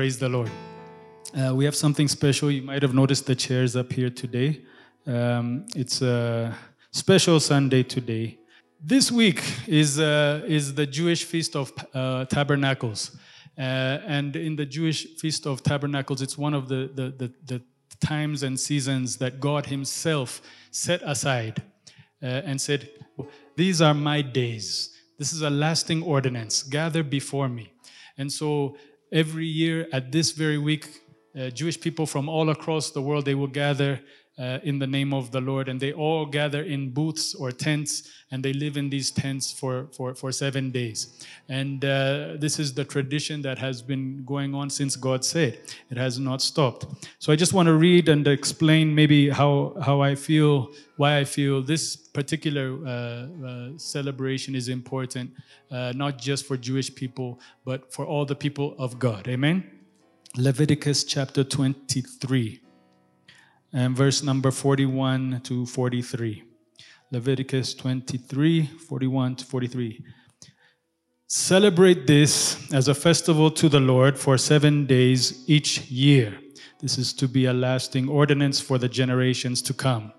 Praise the Lord. Uh, we have something special. You might have noticed the chairs up here today. Um, it's a special Sunday today. This week is, uh, is the Jewish Feast of uh, Tabernacles. Uh, and in the Jewish Feast of Tabernacles, it's one of the, the, the, the times and seasons that God Himself set aside uh, and said, These are my days. This is a lasting ordinance. Gather before me. And so every year at this very week, uh, Jewish people from all across the world, they will gather uh, in the name of the Lord. And they all gather in booths or tents, and they live in these tents for, for, for seven days. And uh, this is the tradition that has been going on since God said. It has not stopped. So I just want to read and explain maybe how, how I feel, why I feel this particular uh, uh celebration is important, uh, not just for Jewish people, but for all the people of God. Amen? Leviticus chapter 23 and verse number 41 to 43. Leviticus 23, 41 to 43. Celebrate this as a festival to the Lord for seven days each year. This is to be a lasting ordinance for the generations to come.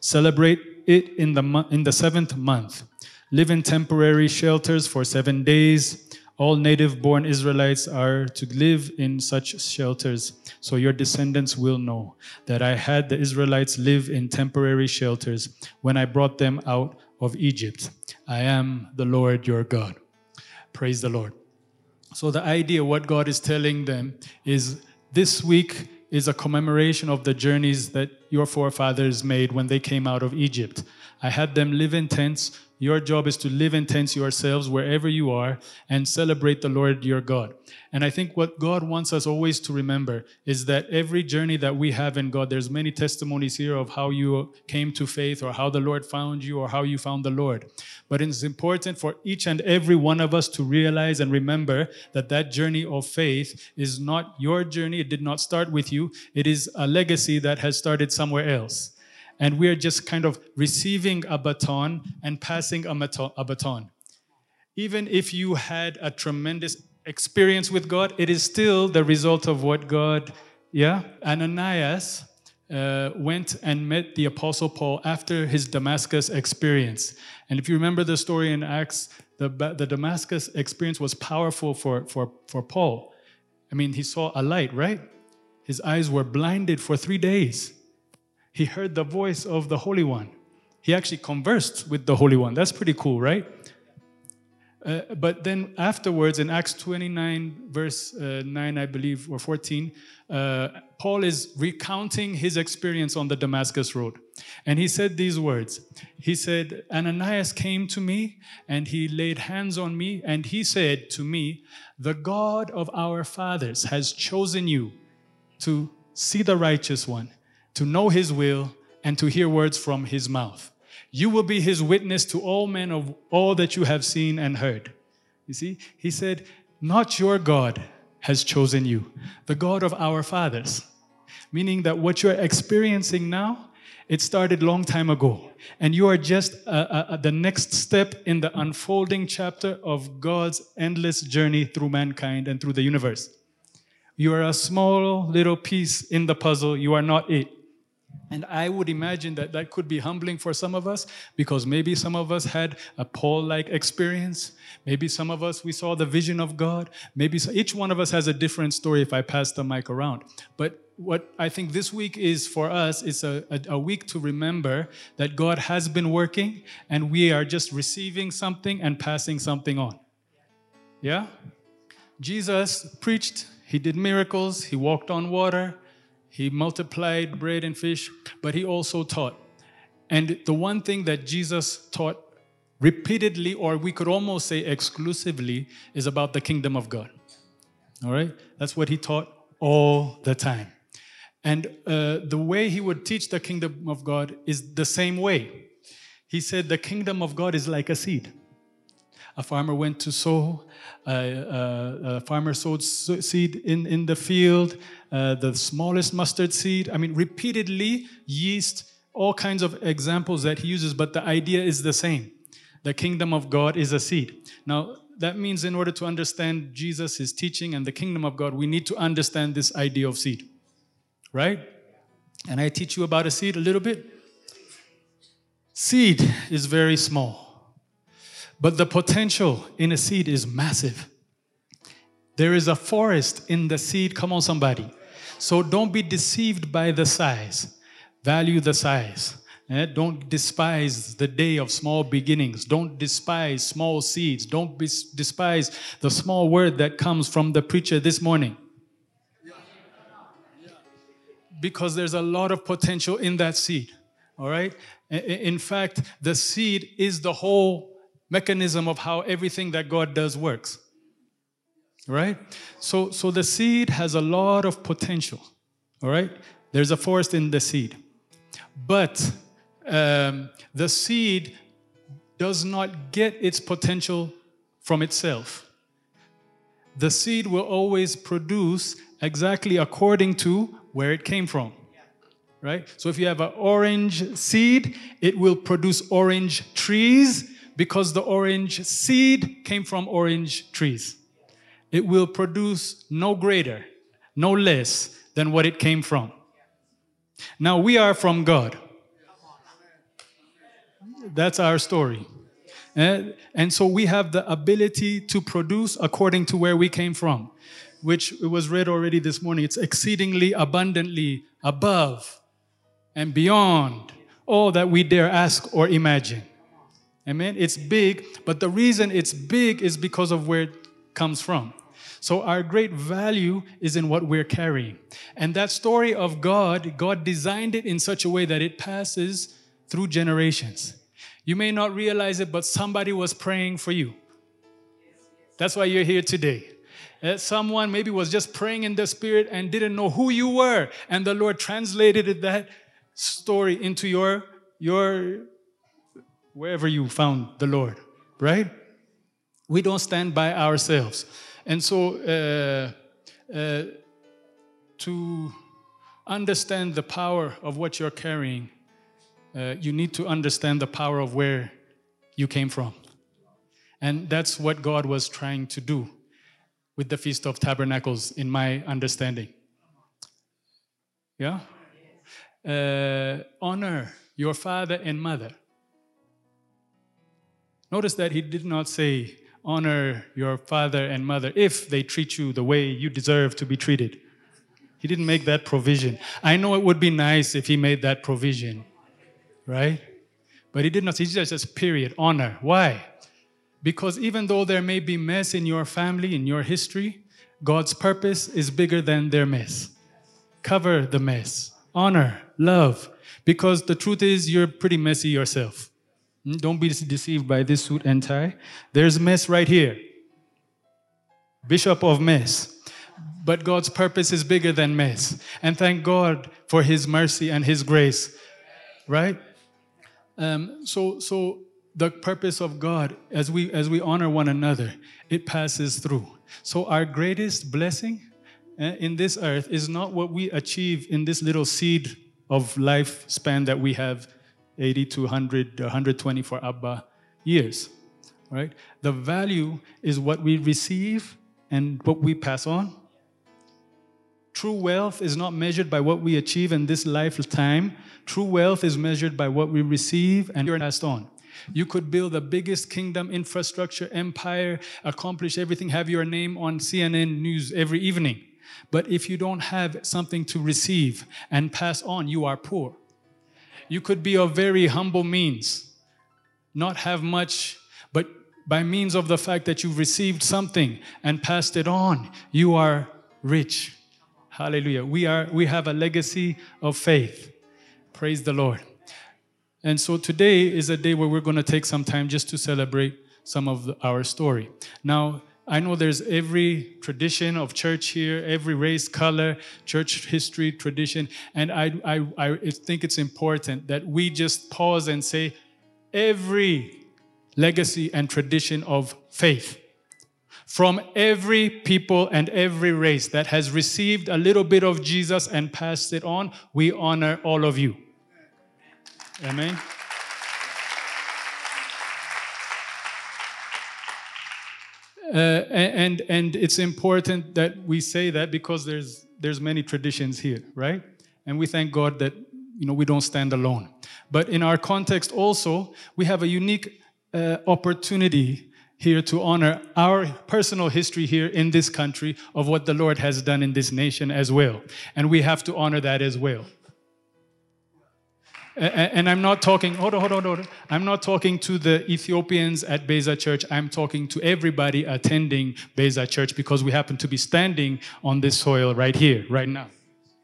Celebrate it in the, in the seventh month. Live in temporary shelters for seven days all native born Israelites are to live in such shelters, so your descendants will know that I had the Israelites live in temporary shelters when I brought them out of Egypt. I am the Lord your God. Praise the Lord. So, the idea, what God is telling them, is this week is a commemoration of the journeys that your forefathers made when they came out of Egypt. I had them live in tents your job is to live in tents yourselves wherever you are and celebrate the Lord your God. And I think what God wants us always to remember is that every journey that we have in God, there's many testimonies here of how you came to faith or how the Lord found you or how you found the Lord. But it's important for each and every one of us to realize and remember that that journey of faith is not your journey. It did not start with you. It is a legacy that has started somewhere else and we are just kind of receiving a baton and passing a, baton. Even if you had a tremendous experience with God, it is still the result of what God, yeah? Ananias uh, went and met the Apostle Paul after his Damascus experience. And if you remember the story in Acts, the, the Damascus experience was powerful for, for, for Paul. I mean, he saw a light, right? His eyes were blinded for three days he heard the voice of the Holy One. He actually conversed with the Holy One. That's pretty cool, right? Uh, but then afterwards, in Acts 29, verse uh, 9, I believe, or 14, uh, Paul is recounting his experience on the Damascus Road. And he said these words He said, Ananias came to me and he laid hands on me, and he said to me, The God of our fathers has chosen you to see the righteous one to know his will, and to hear words from his mouth. You will be his witness to all men of all that you have seen and heard. You see, he said, Not your God has chosen you, the God of our fathers. Meaning that what you're experiencing now, it started long time ago. And you are just uh, uh, uh the next step in the unfolding chapter of God's endless journey through mankind and through the universe. You are a small little piece in the puzzle. You are not it. And I would imagine that that could be humbling for some of us because maybe some of us had a Paul like experience. Maybe some of us, we saw the vision of God. Maybe so, each one of us has a different story if I pass the mic around. But what I think this week is for us is a, a, a week to remember that God has been working and we are just receiving something and passing something on. Yeah? Jesus preached, he did miracles, he walked on water. He multiplied bread and fish, but he also taught. And the one thing that Jesus taught repeatedly, or we could almost say exclusively, is about the kingdom of God. All right? That's what he taught all the time. And uh, the way he would teach the kingdom of God is the same way. He said, The kingdom of God is like a seed. A farmer went to sow, uh, uh, a farmer sowed seed in, in the field, uh, the smallest mustard seed. I mean, repeatedly, yeast, all kinds of examples that he uses, but the idea is the same. The kingdom of God is a seed. Now, that means in order to understand Jesus, his teaching, and the kingdom of God, we need to understand this idea of seed. Right? And I teach you about a seed a little bit. Seed is very small, but the potential in a seed is massive. There is a forest in the seed. Come on, somebody. So don't be deceived by the size. Value the size. Eh? Don't despise the day of small beginnings. Don't despise small seeds. Don't be- despise the small word that comes from the preacher this morning. Because there's a lot of potential in that seed. All right? In fact, the seed is the whole mechanism of how everything that God does works. Right? So, so the seed has a lot of potential. All right? There's a forest in the seed. But um, the seed does not get its potential from itself. The seed will always produce exactly according to where it came from. Right? So if you have an orange seed, it will produce orange trees because the orange seed came from orange trees. It will produce no greater, no less than what it came from. Now we are from God. That's our story. And so we have the ability to produce according to where we came from, which was read already this morning. It's exceedingly abundantly above and beyond all that we dare ask or imagine. Amen. It's big, but the reason it's big is because of where it comes from. So our great value is in what we're carrying. And that story of God, God designed it in such a way that it passes through generations. You may not realize it, but somebody was praying for you. That's why you're here today. Uh, someone maybe was just praying in the spirit and didn't know who you were, and the Lord translated that story into your your wherever you found the Lord, right? We don't stand by ourselves, and so uh, uh, to understand the power of what you're carrying uh, you need to understand the power of where you came from. And that's what God was trying to do with the Feast of Tabernacles, in my understanding. Yeah? Uh, honor your father and mother. Notice that he did not say, honor your father and mother if they treat you the way you deserve to be treated. He didn't make that provision. I know it would be nice if he made that provision right? But he did not. He just says, period, honor. Why? Because even though there may be mess in your family, in your history, God's purpose is bigger than their mess. Cover the mess. Honor, love. Because the truth is, you're pretty messy yourself. Hmm? Don't be deceived by this suit and tie. There's mess right here. Bishop of mess. But God's purpose is bigger than mess. And thank God for His mercy and His grace. Right? Um, so, so the purpose of God, as we as we honor one another, it passes through. So our greatest blessing uh, in this earth is not what we achieve in this little seed of lifespan that we have, 80 to 100, 120 for Abba years, right? The value is what we receive and what we pass on. True wealth is not measured by what we achieve in this lifetime, True wealth is measured by what we receive and passed on. You could build the biggest kingdom, infrastructure, empire, accomplish everything, have your name on CNN news every evening. But if you don't have something to receive and pass on, you are poor. You could be of very humble means, not have much, but by means of the fact that you've received something and passed it on, you are rich. Hallelujah. We are we have a legacy of faith. Praise the Lord. And so today is a day where we're going to take some time just to celebrate some of our story. Now, I know there's every tradition of church here, every race, color, church history, tradition, and I, I, I think it's important that we just pause and say, every legacy and tradition of faith from every people and every race that has received a little bit of Jesus and passed it on, we honor all of you. Amen. And and it's important that we say that because there's there's many traditions here, right? And we thank God that you know we don't stand alone. But in our context also, we have a unique uh, opportunity here to honor our personal history here in this country of what the Lord has done in this nation as well. And we have to honor that as well. And I'm not talking, hold on, hold on, hold on. I'm not talking to the Ethiopians at Beza Church. I'm talking to everybody attending Beza Church because we happen to be standing on this soil right here, right now.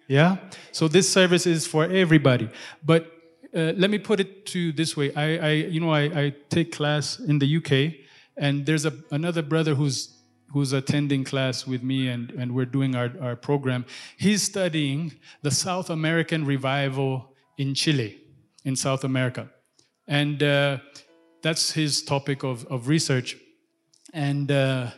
Yeah? So this service is for everybody. But uh, let me put it to this way. I, I you know, I, I, take class in the UK, and there's a, another brother who's who's attending class with me and, and we're doing our, our program. He's studying the South American revival in Chile in South America. And uh, that's his topic of, of research. And uh,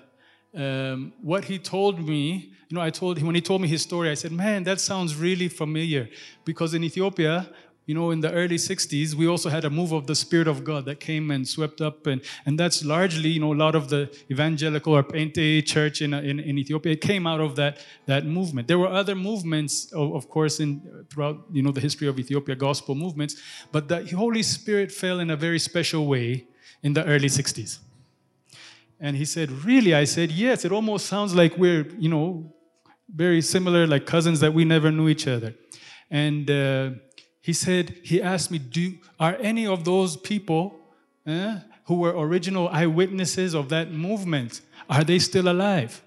um, what he told me, you know, I told him, when he told me his story, I said, man, that sounds really familiar. Because in Ethiopia, you know, in the early 60s, we also had a move of the Spirit of God that came and swept up. And, and that's largely, you know, a lot of the evangelical or Pente church in, in, in Ethiopia, it came out of that, that movement. There were other movements, of, of course, in, throughout, you know, the history of Ethiopia, gospel movements. But the Holy Spirit fell in a very special way in the early 60s. And he said, Really? I said, Yes, it almost sounds like we're, you know, very similar, like cousins that we never knew each other. And, uh, he said, he asked me, Do are any of those people eh, who were original eyewitnesses of that movement, are they still alive?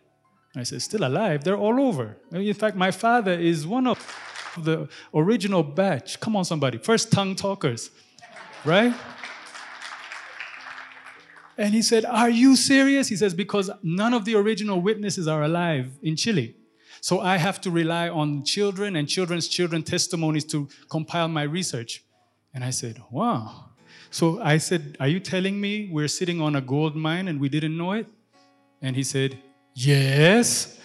I said, Still alive? They're all over. In fact, my father is one of the original batch. Come on, somebody. First tongue talkers, right? And he said, Are you serious? He says, Because none of the original witnesses are alive in Chile. So I have to rely on children and children's children testimonies to compile my research. And I said, wow. So I said, Are you telling me we're sitting on a gold mine and we didn't know it? And he said, Yes.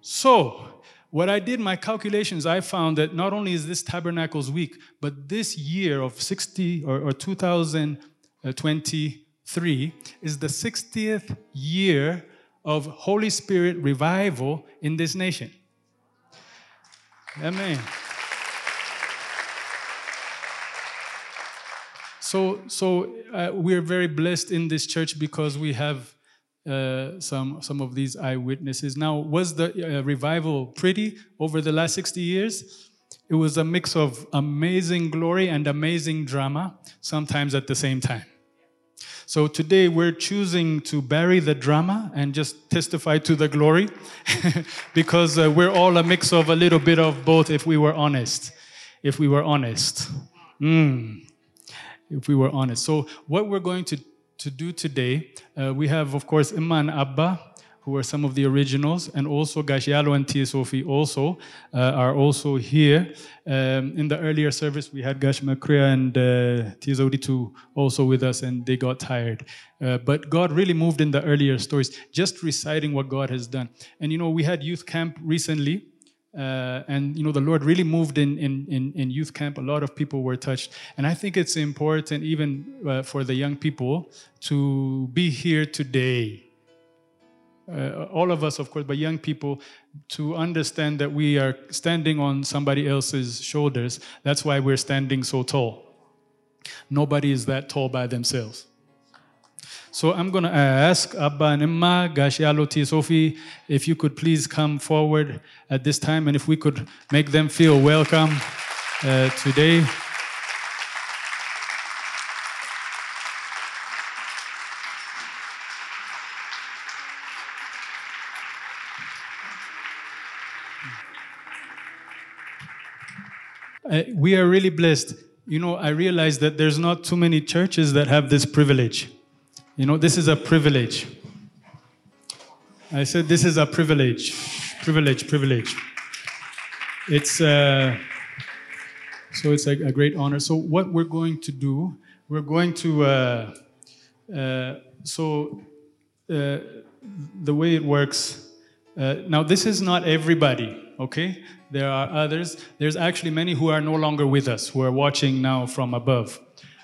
So, what I did, my calculations, I found that not only is this Tabernacles week, but this year of 60 or, or 2023 is the 60th year of Holy Spirit revival in this nation. Amen. So, so uh, we're very blessed in this church because we have uh, some some of these eyewitnesses. Now, was the uh, revival pretty over the last 60 years? It was a mix of amazing glory and amazing drama, sometimes at the same time. So today we're choosing to bury the drama and just testify to the glory because uh, we're all a mix of a little bit of both if we were honest. If we were honest. Mm. If we were honest. So, what we're going to, to do today, uh, we have, of course, Iman Abba, who are some of the originals, and also Gashialo and Tia Sophie also uh, are also here. Um, in the earlier service, we had Gash Makria and uh, Tia Zauditu also with us, and they got tired. Uh, but God really moved in the earlier stories, just reciting what God has done. And you know, we had youth camp recently. Uh, and you know the lord really moved in, in, in, in, youth camp a lot of people were touched and i think it's important even uh, for the young people to be here today uh, all of us, of course, but young people, to understand that we are standing on somebody else's shoulders. That's why we're standing so tall. Nobody is that tall by themselves. So I'm going to ask Abba and Imma, Gashialoti, Sophie, if you could please come forward at this time and if we could make them feel welcome uh, today. Uh, we are really blessed. You know, I realize that there's not too many churches that have this privilege. You know, this is a privilege. I said, this is a privilege. Privilege, privilege. It's, uh, so it's a, a, great honor. So, what we're going to do, we're going to, uh, uh, so uh, the way it works, uh, now this is not everybody okay? There are others. There's actually many who are no longer with us, who are watching now from above.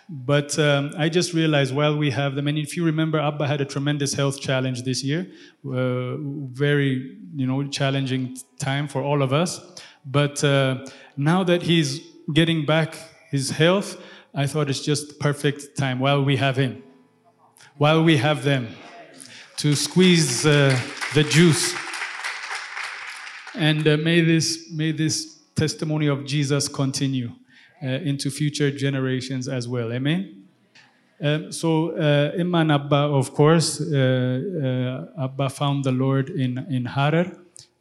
But um, I just realized while we have them, and if you remember, Abba had a tremendous health challenge this year, uh, very you know challenging time for all of us. But uh, now that he's getting back his health, I thought it's just perfect time while we have him, while we have them, to squeeze uh, the juice. And uh, may this may this testimony of Jesus continue uh, into future generations as well. Amen. Um, so uh, Imam Abba, of course, uh, uh, Abba found the Lord in in Harar,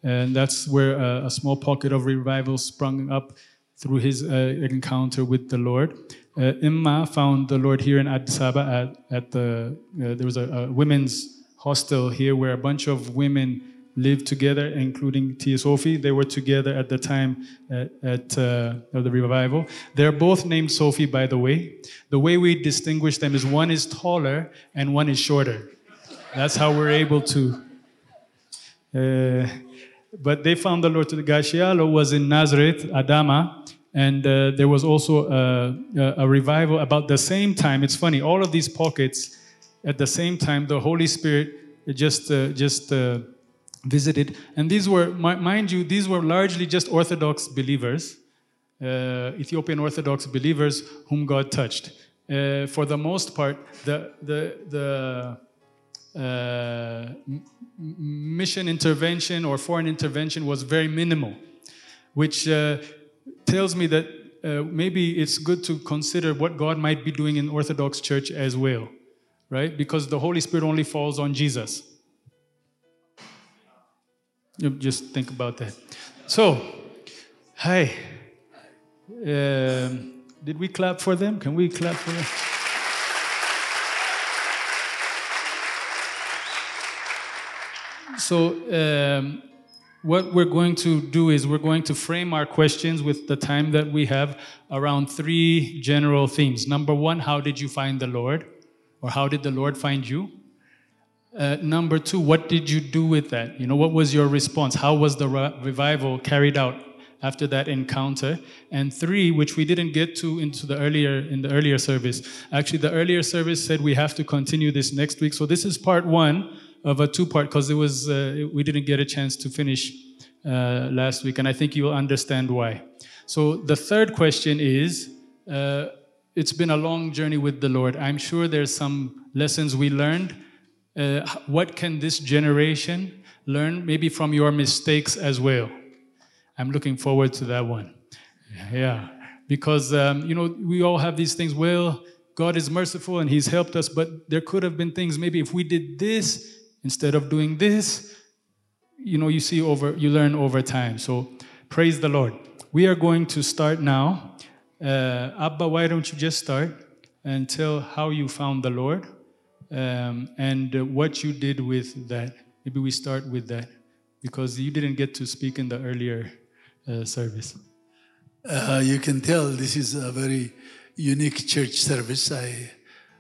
and that's where a, a small pocket of revival sprung up through his uh, encounter with the Lord. Imma found the Lord here in Addis Ababa at, at the, there was a, a, women's hostel here where a bunch of women lived together, including Tia Sophie. They were together at the time at, at uh, the revival. They're both named Sophie, by the way. The way we distinguish them is one is taller and one is shorter. That's how we're able to. Uh, but they found the Lord Gashialo was in Nazareth, Adama, and uh, there was also a, a, revival about the same time. It's funny, all of these pockets at the same time, the Holy Spirit just uh, just uh, visited, and these were, mind you, these were largely just Orthodox believers, uh, Ethiopian Orthodox believers whom God touched. Uh, for the most part, the the the uh, mission intervention or foreign intervention was very minimal, which uh, tells me that uh, maybe it's good to consider what God might be doing in Orthodox Church as well, right? Because the Holy Spirit only falls on Jesus. Just think about that. So, hi. Um, did we clap for them? Can we clap for them? So, um, what we're going to do is we're going to frame our questions with the time that we have around three general themes. Number one, how did you find the Lord? Or how did the Lord find you? Uh, number two, what did you do with that? You know, what was your response? How was the re- revival carried out after that encounter? And three, which we didn't get to into the earlier in the earlier service. Actually, the earlier service said we have to continue this next week. So this is part one of a two-part because it was uh, we didn't get a chance to finish uh, last week, and I think you'll understand why. So the third question is. Uh, it's been a long journey with the Lord. I'm sure there's some lessons we learned. Uh, what can this generation learn, maybe from your mistakes as well? I'm looking forward to that one. Yeah, because um, you know we all have these things. Well, God is merciful and He's helped us, but there could have been things. Maybe if we did this, Instead of doing this, you know, you see over, you learn over time. So praise the Lord. We are going to start now. Uh, Abba, why don't you just start and tell how you found the Lord um, and uh, what you did with that? Maybe we start with that because you didn't get to speak in the earlier uh, service. Uh, you can tell this is a very unique church service. I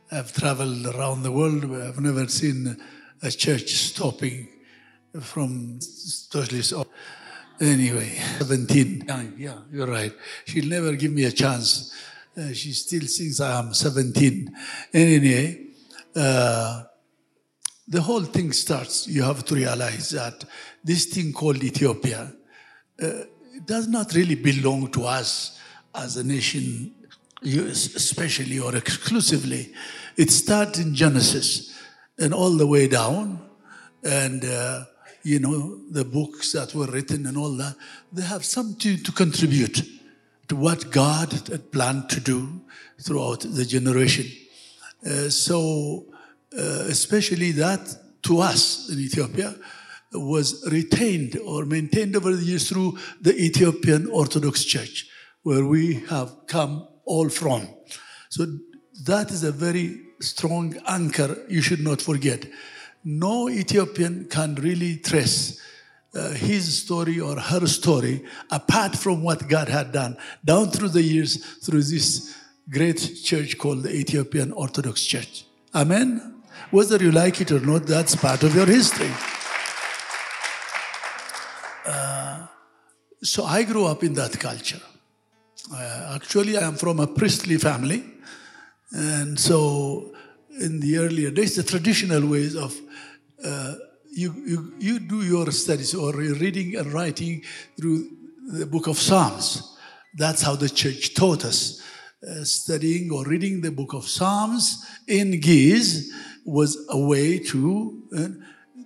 have traveled around the world. I've never seen a church stopping from totally so. Anyway, 17. Yeah, you're right. She'll never give me a chance. Uh, she still thinks I am 17. Anyway, uh, the whole thing starts. You have to realize that this thing called Ethiopia uh, does not really belong to us as a nation, especially or exclusively. It starts in Genesis and all the way down. And, uh, you know, the books that were written and all that, they have something to contribute to what God had planned to do throughout the generation. Uh, so, uh, especially that to us in Ethiopia was retained or maintained over the years through the Ethiopian Orthodox Church, where we have come all from. So that is a very strong anchor you should not forget. No Ethiopian can really trace uh, his story or her story apart from what God had done down through the years through this great church called the Ethiopian Orthodox Church. Amen? Whether you like it or not, that's part of your history. Uh, so I grew up in that culture. Uh, actually, I am from a priestly family. And so, in the earlier days, the traditional ways of uh, you, you, you do your studies or reading and writing through the book of Psalms. That's how the church taught us. Uh, studying or reading the book of Psalms in Ge'ez was a way to, uh,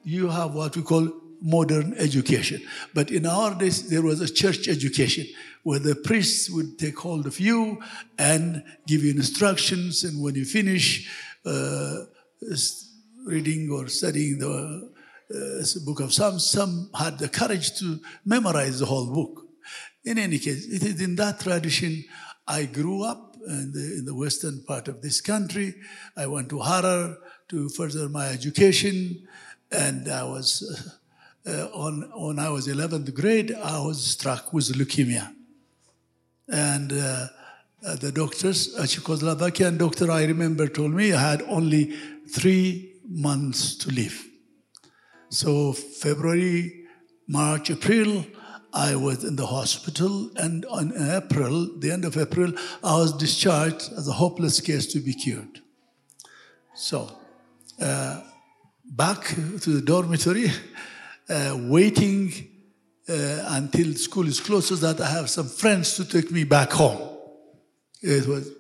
you have what we call modern education. But in our days, there was a church education where the priests would take hold of you and give you instructions. And when you finish uh, reading or studying the uh, book of Psalms, some had the courage to memorize the whole book. In any case, it is in that tradition I grew up in the, in the western part of this country. I went to Harar to further my education, and I was uh, uh, on when I was 11th grade. I was struck with leukemia, and uh, uh the doctors, a Czechoslovakian doctor I remember, told me I had only three months to live. So February, March, April, I was in the hospital, and on April, the end of April, I was discharged as a hopeless case to be cured. So, uh, back to the dormitory, uh, waiting uh, until school is closed so that I have some friends to take me back home. It was,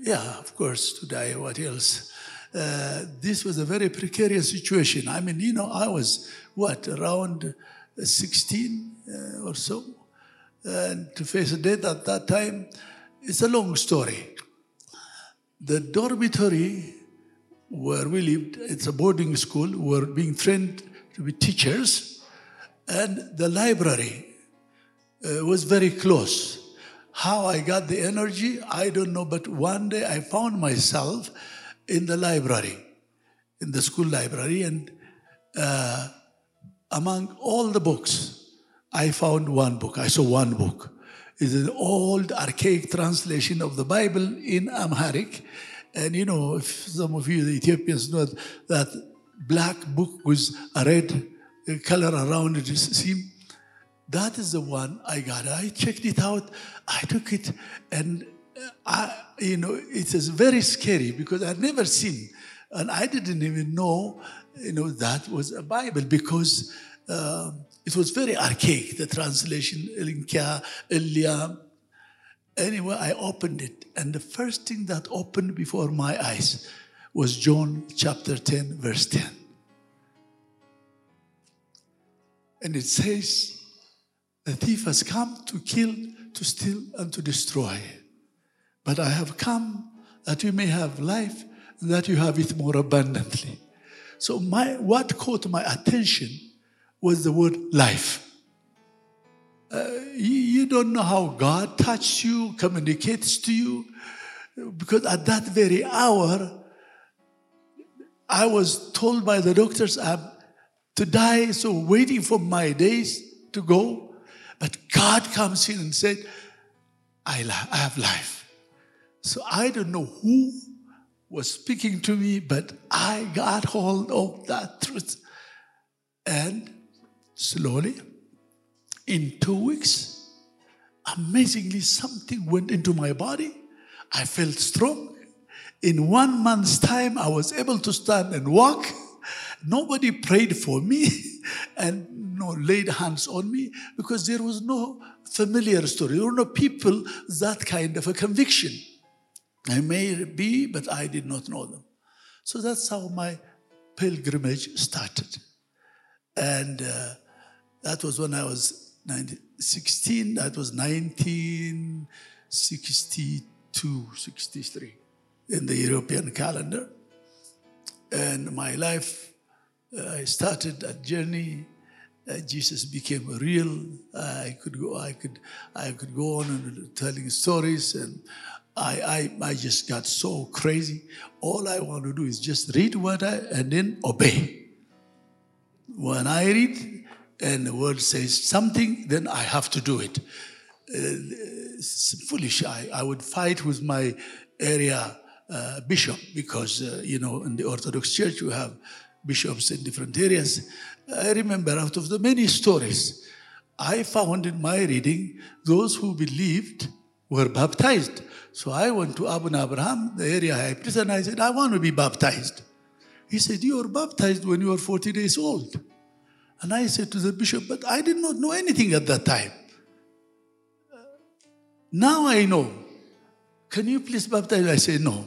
yeah, of course, to die, what else? Uh, this was a very precarious situation. I mean, you know, I was, what, around 16 uh, or so. And to face death at that time, it's a long story. The dormitory where we lived, it's a boarding school, were being trained to be teachers, and the library uh, was very close. How I got the energy, I don't know, but one day I found myself in the library, in the school library, and uh, among all the books, I found one book. I saw one book. It's an old, archaic translation of the Bible in Amharic. And you know, if some of you, the Ethiopians, know that black book with a red color around it, you see, that is the one I got. I checked it out, I took it, and uh, I, you know, it is very scary because I'd never seen, and I didn't even know you know, that was a Bible because uh, it was very archaic, the translation, Elia. Anyway, I opened it, and the first thing that opened before my eyes was John chapter 10, verse 10. And it says, The thief has come to kill, to steal, and to destroy. But I have come that you may have life, and that you have it more abundantly. So my what caught my attention was the word life. Uh, you, you don't know how God touches you, communicates to you, because at that very hour, I was told by the doctors I'm to die, so waiting for my days to go. But God comes in and said, I, I have life. So I don't know who was speaking to me, but I got hold of that truth. And slowly, in two weeks, amazingly, something went into my body. I felt strong. In one month's time, I was able to stand and walk. Nobody prayed for me and no laid hands on me because there was no familiar story. There were no people that kind of a conviction. I may be, but I did not know them. So that's how my pilgrimage started. And uh, that was when I was 19, 16, that was 1962, 63 in the European calendar. And my life, uh, I started a journey. Uh, Jesus became real. I could go. I could. I could go on and telling stories, and I, I, I just got so crazy. All I want to do is just read what I, and then obey. When I read and the word says something, then I have to do it. Uh, foolish. I, I would fight with my area uh, bishop because, uh, you know, in the Orthodox Church, we have bishops in different areas. I remember out of the many stories, I found in my reading those who believed were baptized. So I went to Abune Abraham, the area high priest, and I said, I want to be baptized. He said, You were baptized when you were 40 days old. And I said to the bishop, But I did not know anything at that time. Now I know. Can you please baptize? I said, No.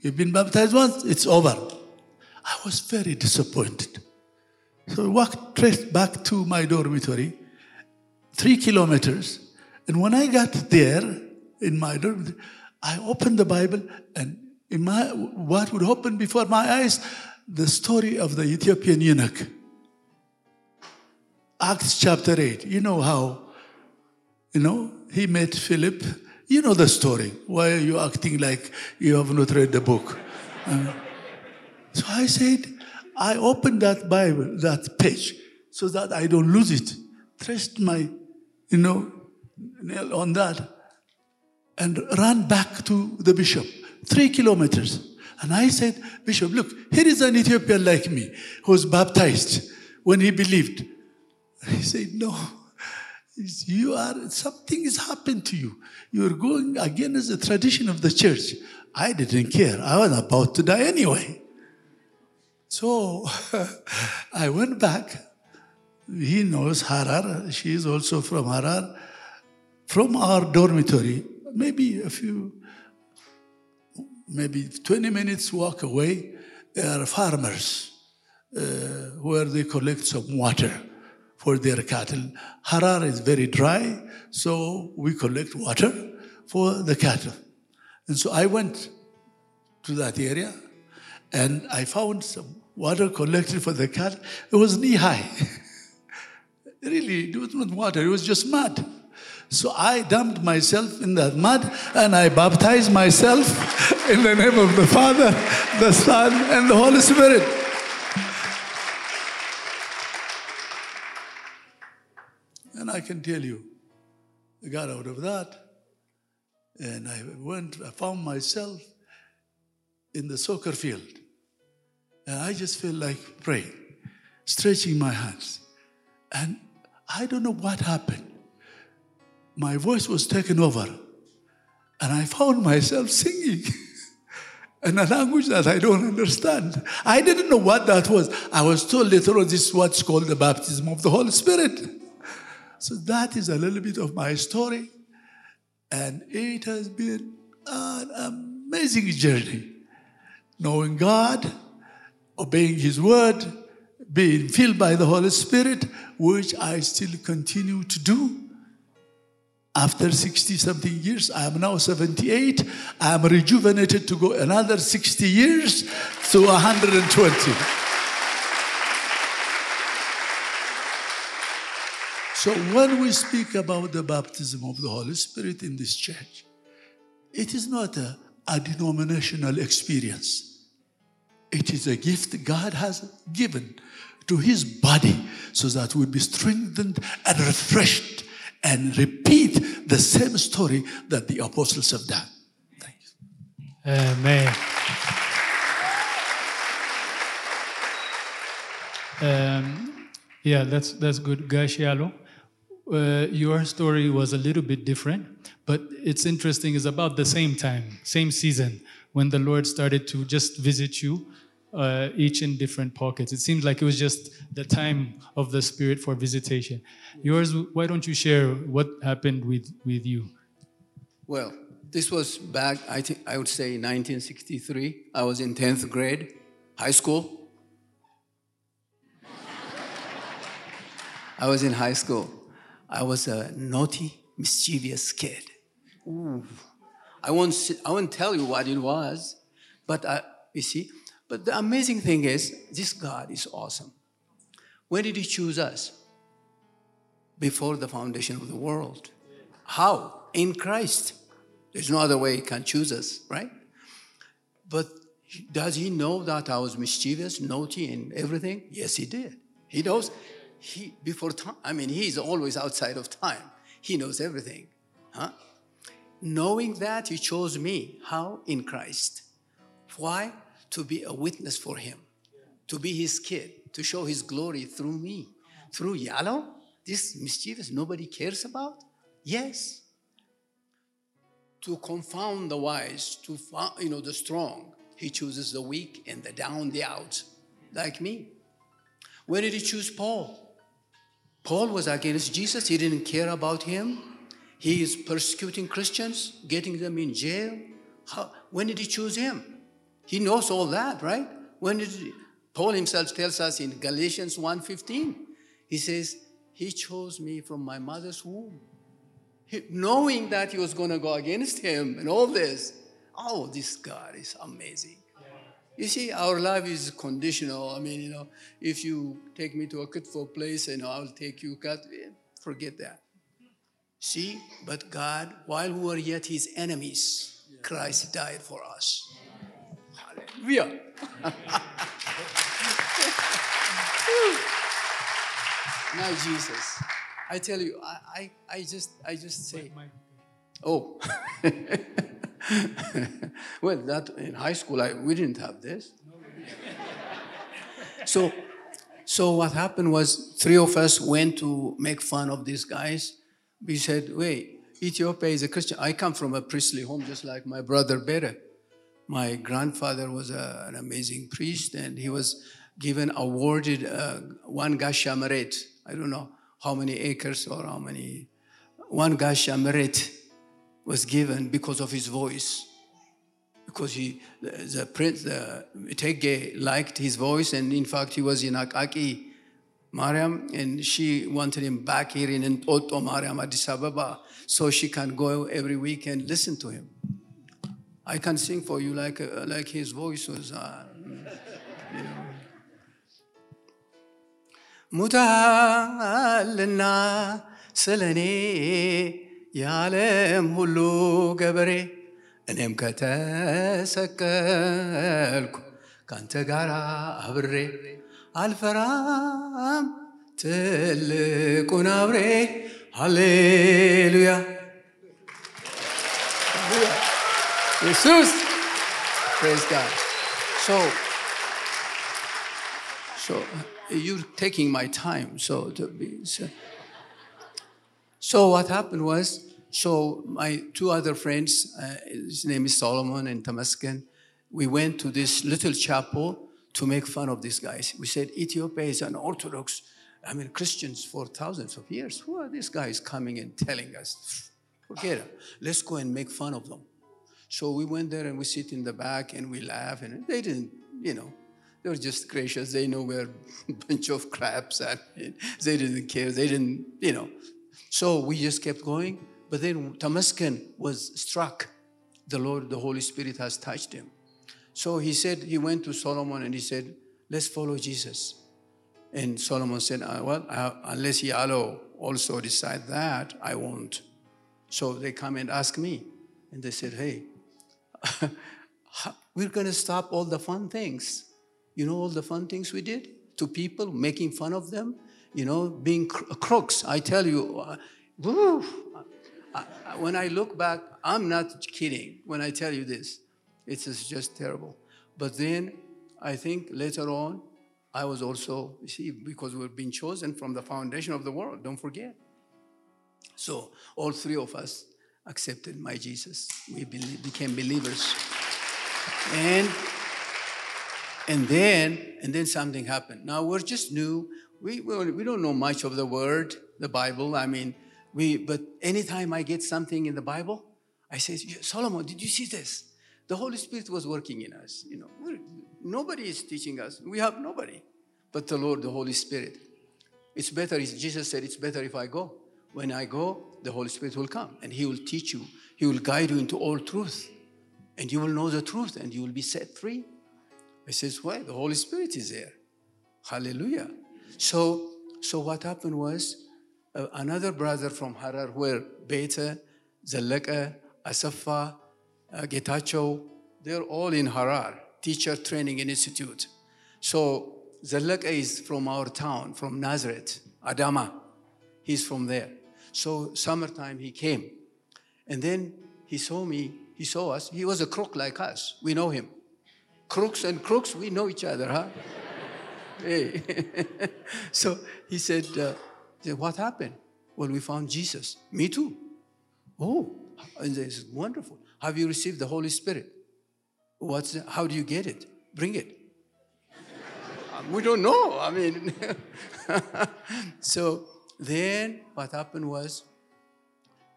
You've been baptized once, it's over. I was very disappointed. So I walked straight back to my dormitory, three kilometers. And when I got there in my room. I opened the Bible, and in my what would open before my eyes, the story of the Ethiopian eunuch. Acts chapter 8. You know how, you know, he met Philip. You know the story. Why are you acting like you have not read the book? Uh, so I said, I opened that Bible, that page, so that I don't lose it. Traced my, you know, nail on that, and ran back to the bishop, three kilometers. And I said, Bishop, look, here is an Ethiopian like me who was baptized when he believed. He said, No, you are something has happened to you. You are going against the tradition of the church. I didn't care. I was about to die anyway. So I went back. He knows Harar. She is also from Harar. From our dormitory, maybe a few, maybe 20 minutes walk away, there are farmers uh, where they collect some water for their cattle. Harar is very dry, so we collect water for the cattle. And so I went to that area and I found some water collected for the cattle. It was knee high. really, it was not water, it was just mud. So I dumped myself in that mud and I baptized myself in the name of the Father, the Son, and the Holy Spirit. And I can tell you, I got out of that and I went, I found myself in the soccer field. And I just felt like praying, stretching my hands. And I don't know what happened. My voice was taken over. And I found myself singing in a language that I don't understand. I didn't know what that was. I was told later this is what's called the baptism of the Holy Spirit. So that is a little bit of my story. And it has been an amazing journey. Knowing God, obeying His word, being filled by the Holy Spirit, which I still continue to do. After 60 something years, I am now 78. I am rejuvenated to go another 60 years to 120. So when we speak about the baptism of the Holy Spirit in this church, it is not a, a denominational experience. It is a gift God has given to his body so that we'll be strengthened and refreshed and repeat the same story that the apostles have done. Amen. Um, yeah, that's that's good, Gashialo. Uh, your story was a little bit different, but it's interesting. It's about the same time, same season, when the Lord started to just visit you, uh, each in different pockets. It seems like it was just the time of the Spirit for visitation. Yours, why don't you share what happened with with you? Well, this was back, I think I would say 1963. I was in 10th grade, high school. I was in high school. I was a naughty, mischievous kid. Ooh. I won't, I won't tell you what it was, but I, you see, but the amazing thing is, this God is awesome. When did He choose us? Before the foundation of the world. How? In Christ. There's no other way He can choose us, right? But does He know that I was mischievous, naughty, and everything? Yes, He did. He knows. He before time. I mean, He's always outside of time. He knows everything, huh? Knowing that He chose me. How? In Christ. Why? To be a witness for Him, to be His kid, to show His glory through me, through Yalo. This mischievous nobody cares about. Yes, to confound the wise, to you know the strong. He chooses the weak and the down, the out, like me. Where did he choose Paul? Paul was against Jesus. He didn't care about him. He is persecuting Christians, getting them in jail. How, when did he choose him? He knows all that, right? When did Paul himself tells us in Galatians 1:15, he says, He chose me from my mother's womb. He- knowing that he was going to go against him and all this. Oh, this God is amazing. You see, our life is conditional. I mean, you know, if you take me to a beautiful place and you know, I'll take you, God, eh, forget that. See, but God, while we were yet his enemies, Christ died for us. Hallelujah. now, Jesus, I tell you, I, I, I just, I just say, oh. well, that in high school, I, we didn't have this. so, so what happened was three of us went to make fun of these guys. We said, wait, Ethiopia is a Christian. I come from a priestly home, just like my brother Bere. My grandfather was a- an amazing priest, and he was given awarded uh, one gashameret. I don't know how many acres or how many. One gashameret was given because of his voice. Because he, the, the prince, the Tege liked his voice, and in fact, he was in Akaki, Mariam, and she wanted him back here in Otto Mariam, Addis Ababa, so she can go every week and listen to him. I can sing for you like, uh, like his voice was. Uh. ሙታልና ስለኔ የዓለም ሁሉ ገበሬ እኔም ከተሰቀልኩ ካንተ ጋር አብሬ አልፈራም ትልቁን አብሬ ሃሌሉያ Jesus. Praise God. So, so you're taking my time. So, to be, so, so what happened was, so my two other friends, uh, his name is Solomon and Tamaskin, we went to this little chapel to make fun of these guys. We said, Ethiopia is an Orthodox, I mean, Christians for thousands of years. Who are these guys coming and telling us? Forget it. Let's go and make fun of them. So we went there and we sit in the back and we laugh and they didn't, you know, they were just gracious. They know we're a bunch of crabs and they didn't care. They didn't, you know. So we just kept going. But then Tamaskan was struck. The Lord, the Holy Spirit has touched him. So he said, he went to Solomon and he said, let's follow Jesus. And Solomon said, "Uh, well, uh, unless Yalo also decide that, I won't. So they come and ask me. And they said, hey, we're going to stop all the fun things. You know, all the fun things we did to people, making fun of them, you know, being cr- crooks. I tell you, uh, woo, I- I- when I look back, I'm not kidding when I tell you this. It's just- just terrible. But then I think later on, I was also, you see, because we've been chosen from the foundation of the world, don't forget. So all three of us accepted my Jesus. We became believers. And and then and then something happened. Now we're just new. We, we we don't know much of the word, the Bible. I mean, we but anytime I get something in the Bible, I say, Solomon, did you see this? The Holy Spirit was working in us. You know, nobody is teaching us. We have nobody, but the Lord, the Holy Spirit. It's better. Jesus said, it's better if I go. When I go, the Holy Spirit will come and He will teach you. He will guide you into all truth, and you will know the truth, and you will be set free. I says, why? The Holy Spirit is there. Hallelujah. So, so what happened was uh, another brother from Harar, where Beta, Zalaka, Asafa, uh, Getacho, they're all in Harar, Teacher Training Institute. So Zalaka is from our town, from Nazareth, Adama. He's from there. So summertime he came. And then he saw me, he saw us. He was a crook like us. We know him. Crooks and crooks, we know each other, huh? hey. so he said, uh, What happened? Well, we found Jesus. Me too. Oh, And they said, wonderful. Have you received the Holy Spirit? What's the, how do you get it? Bring it. we don't know. I mean, so then what happened was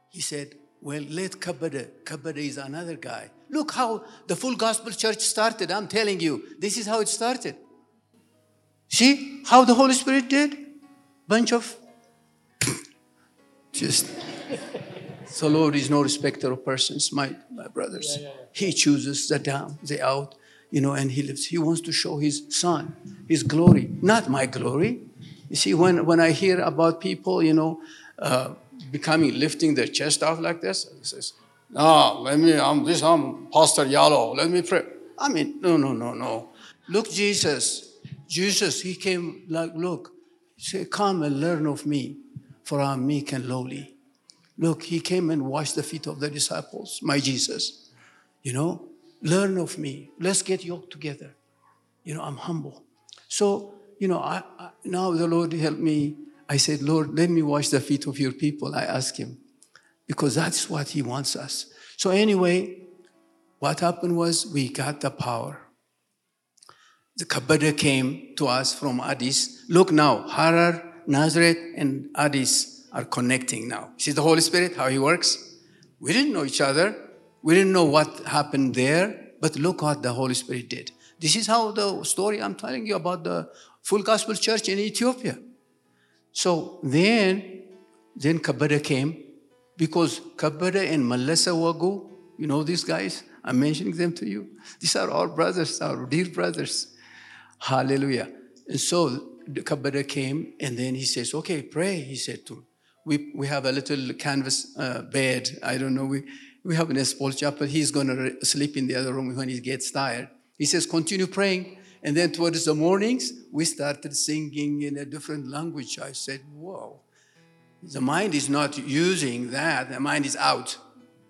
he said, well, let Kabede. Kabede is another guy. Look how the full gospel church started. I'm telling you, this is how it started. See how the Holy Spirit did? Bunch of just. the Lord is no respecter of persons, my, my brothers. Yeah, yeah, yeah. He chooses the down, the out, you know, and he lives. He wants to show his son, his glory, not my glory. You see, when, when I hear about people, you know, uh, becoming, lifting their chest off like this, he says, no, let me, I'm this, I'm Pastor Yalo, let me pray. I mean, no, no, no, no. Look, Jesus, Jesus, he came like, look, say, come and learn of me, for I'm meek and lowly. Look, he came and washed the feet of the disciples, my Jesus. You know, learn of me. Let's get yoked together. You know, I'm humble. So, you know, I, I, now the Lord helped me. I said, Lord, let me wash the feet of your people. I asked him, because that's what he wants us. So, anyway, what happened was we got the power the Kabede came to us from Addis. Look now, Harar, Nazareth, and Addis are connecting now. See the Holy Spirit, how He works? We didn't know each other. We didn't know what happened there, but look what the Holy Spirit did. This is how the story I'm telling you about the full gospel church in Ethiopia. So then, then Kabede came because Kabede and Malasa Wagu, you know these guys? I'm mentioning them to you. These are our brothers, our dear brothers. Hallelujah. And so Kabede came and then he says, okay, pray, he said to we, we have a little canvas uh, bed. I don't know. We, we have a small chapel. He's going to sleep in the other room when he gets tired. He says, continue praying. And then towards the mornings, we started singing in a different language. I said, whoa. The mind is not using that. The mind is out.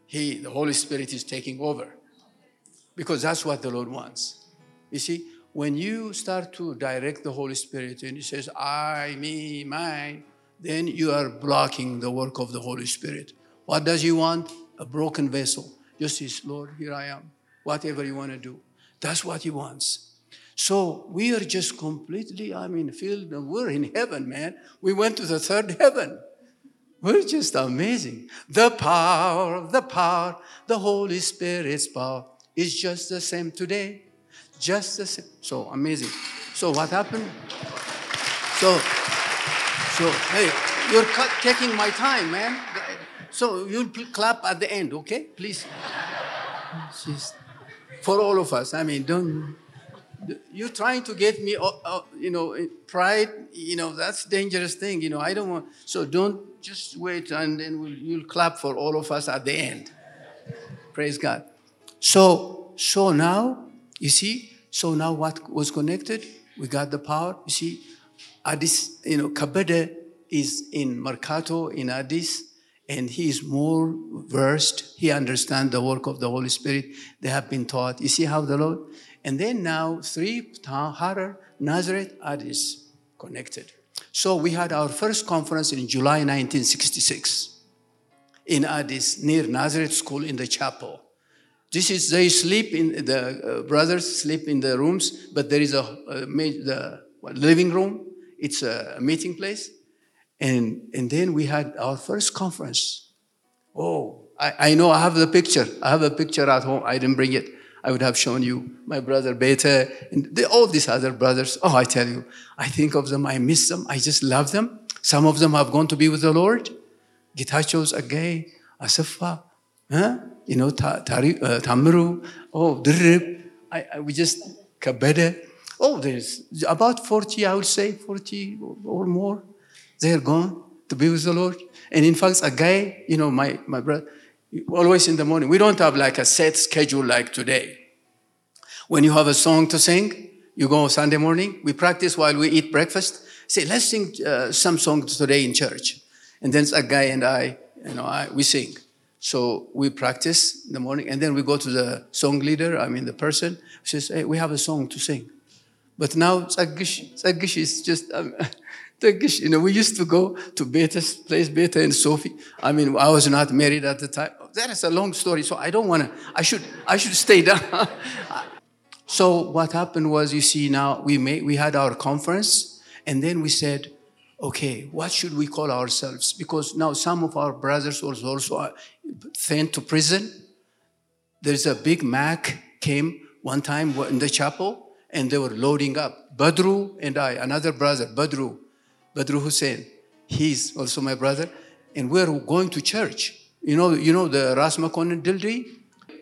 He, the Holy Spirit is taking over. Because that's what the Lord wants. You see, when you start to direct the Holy Spirit and He says, I, me, mine, then you are blocking the work of the Holy Spirit. What does He want? A broken vessel. Just says, Lord, here I am. Whatever you want to do. That's what He wants. So we are just completely, I mean, filled, we're in heaven, man. We went to the third heaven. We're just amazing. The power, the power, the Holy Spirit's power is just the same today, just the same. So amazing. So what happened? So, so hey, you're taking my time, man. So you'll clap at the end, okay? Please. Just for all of us. I mean, don't. You're trying to get me, uh, uh, you know, pride. You know, that's dangerous thing. You know, I don't want. So don't just wait, and then we'll, you'll clap for all of us at the end. Praise God. So, so now you see, so now what was connected? We got the power. You see, Addis, you know, Kabede is in Mercato, in Addis, and he is more versed. He understands the work of the Holy Spirit. They have been taught. You see how the Lord? And then now three, Harar, Nazareth, Addis, connected. So we had our first conference in July 1966 in Addis, near Nazareth School in the chapel. This is, they sleep in, the uh, brothers sleep in the rooms, but there is a, a the what, living room. It's a meeting place. And, and then we had our first conference. Oh, I, I know I have the picture. I have a picture at home. I didn't bring it. I would have shown you my brother Beta and the, all these other brothers. Oh, I tell you, I think of them. I miss them. I just love them. Some of them have gone to be with the Lord. Gitachos Agay, Asafa, huh? you know, Tari, uh, Tamru, oh, Dirib, I, I, we just, Kabede. Oh, there's about 40, I would say, 40 or more. They're gone to be with the Lord. And in fact, a guy, you know, my, my brother, always in the morning, we don't have like a set schedule like today. When you have a song to sing, you go Sunday morning, we practice while we eat breakfast. Say, let's sing uh, some songs today in church. And then a guy and I, you know, I, we sing. So we practice in the morning, and then we go to the song leader, I mean the person, says, Hey, we have a song to sing. But now Tsagish is just, um, Tsagish, you know, we used to go to Beta's place, Beta and Sophie. I mean, I was not married at the time. That is a long story, so I don't want to, I should, I should stay down. so what happened was, you see, now we made, we had our conference, and then we said, okay, what should we call ourselves? Because now some of our brothers also, also are sent to prison. There's a big Mac came one time in the chapel and they were loading up. Badru and I, another brother, Badru, Badru Hussein, he's also my brother, and we're going to church. You know, you know the Ras Makonnen Dildri,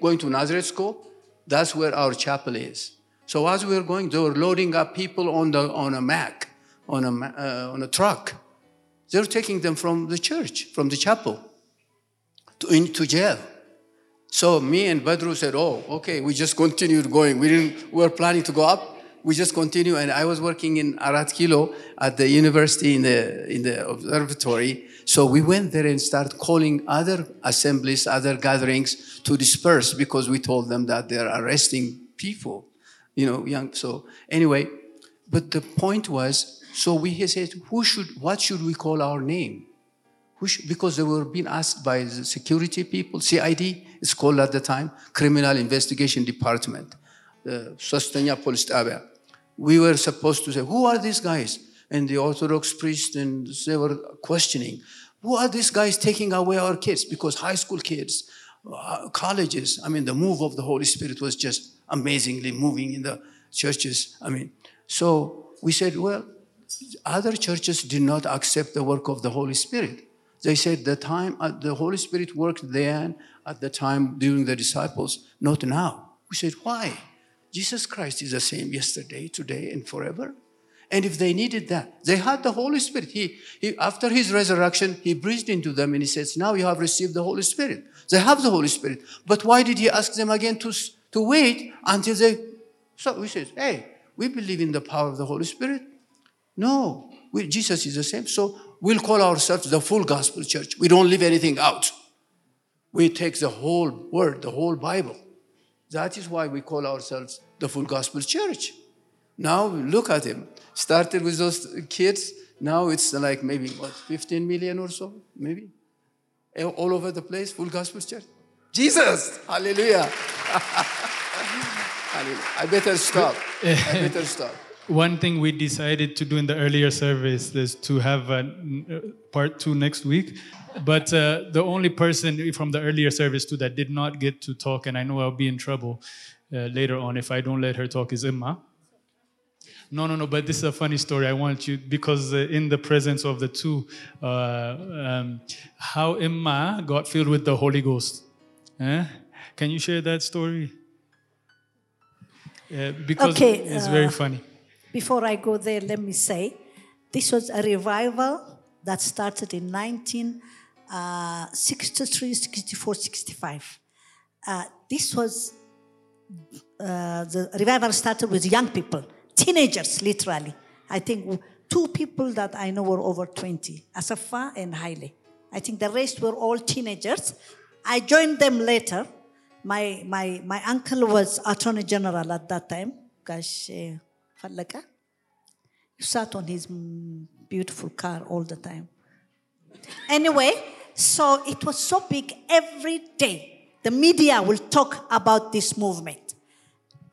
going to Nazareth School. That's where our chapel is. So as we were going, they were loading up people on the on a Mac on a, uh, on a truck. They're taking them from the church, from the chapel, to, into jail. So me and Badru said, "Oh, okay." We just continued going. We didn't. We were planning to go up. We just continue. And I was working in Arat Kilo at the university in the in the observatory. So we went there and started calling other assemblies, other gatherings to disperse because we told them that they're arresting people, you know, young. So anyway, but the point was so we said, who should, what should we call our name? Because they were being asked by the security people, CID, it's called at the time, Criminal Investigation Department, uh, Sostanya Police Tabia. We were supposed to say, who are these guys? And the Orthodox priest and they were questioning, who are these guys taking away our kids? Because high school kids, uh, colleges, I mean, the move of the Holy Spirit was just amazingly moving in the churches. I mean, so we said, well, other churches did not accept the work of the Holy Spirit. They said the time uh, the Holy Spirit worked then at the time during the disciples, not now. We said, why? Jesus Christ is the same yesterday, today, and forever. And if they needed that, they had the Holy Spirit. He, he, after his resurrection, he breathed into them and he says, Now you have received the Holy Spirit. They have the Holy Spirit. But why did he ask them again to, to wait until they. So we said, Hey, we believe in the power of the Holy Spirit. No, we, Jesus is the same. So we'll call ourselves the full gospel church. We don't leave anything out. We take the whole word, the whole Bible. That is why we call ourselves the full gospel church. Now look at him. Started with those kids. Now it's like maybe what 15 million or so, maybe all over the place. Full gospel church. Jesus, hallelujah. hallelujah. I better stop. I better stop one thing we decided to do in the earlier service is to have a uh, part two next week. But uh, the only person from the earlier service too that did not get to talk, and I know I'll be in trouble uh, later on if I don't let her talk, is Imma. No, no, no, but this is a funny story. I want you, because uh, in the presence of the two, uh, um, how Imma got filled with the Holy Ghost. Eh? Can you share that story? Uh, because okay, it's very uh, funny. Before I go there, let me say this was a revival that started in 1963, uh, 64, 65. Uh, this was uh, the revival started with young people, teenagers, literally. I think two people that I know were over 20, Asafa and Haile. I think the rest were all teenagers. I joined them later. My, my, my uncle was Attorney General at that time, Gosh, Fallaka. You sat on his beautiful car all the time. Anyway, so it was so big every day. The media will talk about this movement.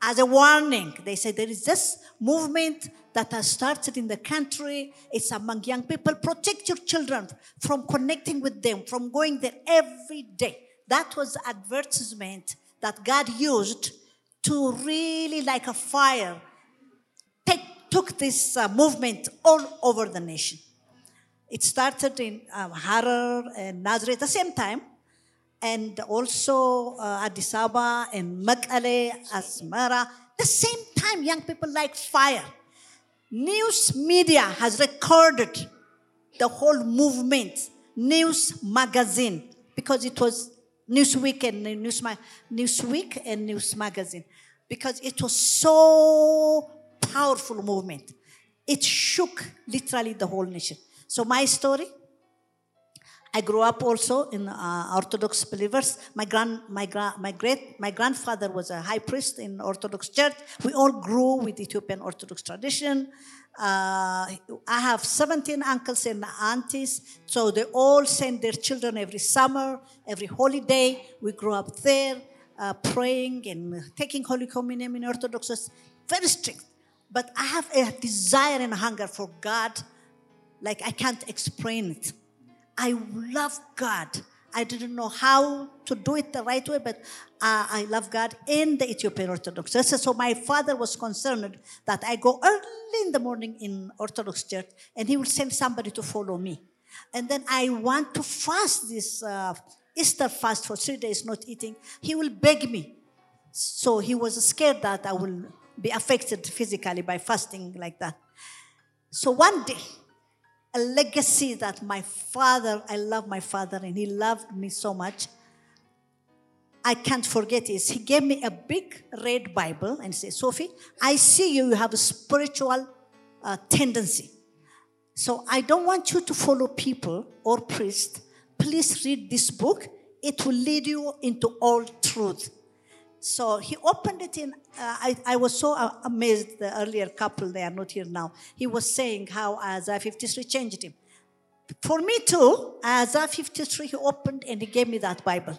As a warning, they say there is this movement that has started in the country. It's among young people. Protect your children from connecting with them, from going there every day. That was advertisement that God used to really, like a fire, take, took this uh, movement all over the nation. It started in um, Harar and Nazareth at the same time, and also uh, Addis Ababa and Mekelle, Asmara. The same time, young people like fire. News media has recorded the whole movement, news magazine, because it was Newsweek and News, Newsweek and News Magazine, because it was so powerful movement. It shook literally the whole nation. So my story, I grew up also in uh, Orthodox believers. My grand, my gra- my great, my grandfather was a high priest in Orthodox Church. We all grew with Ethiopian Orthodox tradition. Uh, I have 17 uncles and aunties, so they all send their children every summer, every holiday. We grew up there, uh, praying and taking Holy Communion in Orthodox. Very strict, but I have a desire and hunger for God, like I can't explain it. I love God. I didn't know how to do it the right way, but uh, I love God in the Ethiopian Orthodox Church. So my father was concerned that I go early in the morning in Orthodox Church, and he will send somebody to follow me. And then I want to fast this uh, Easter fast for three days, not eating. He will beg me. So he was scared that I will be affected physically by fasting like that. So one day, a legacy that my father, I love my father and he loved me so much. I can't forget is he gave me a big red Bible and said, Sophie, I see you, you have a spiritual uh, tendency. So I don't want you to follow people or priests. Please read this book. It will lead you into all truth. So he opened it in. Uh, I, I was so uh, amazed. The earlier couple, they are not here now. He was saying how Isaiah 53 changed him. For me too, Isaiah 53, he opened and he gave me that Bible.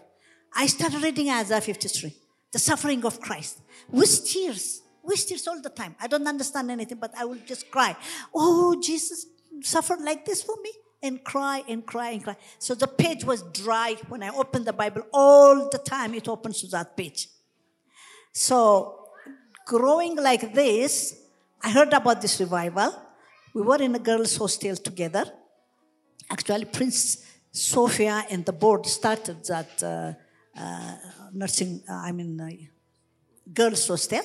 I started reading Isaiah 53, the suffering of Christ, with tears, with tears all the time. I don't understand anything, but I will just cry. Oh, Jesus suffered like this for me. And cry and cry and cry. So the page was dry when I opened the Bible. All the time it opens to that page. So, growing like this, I heard about this revival. We were in a girls' hostel together. Actually, Prince Sophia and the board started that uh, uh, nursing, uh, I mean, uh, girls' hostel.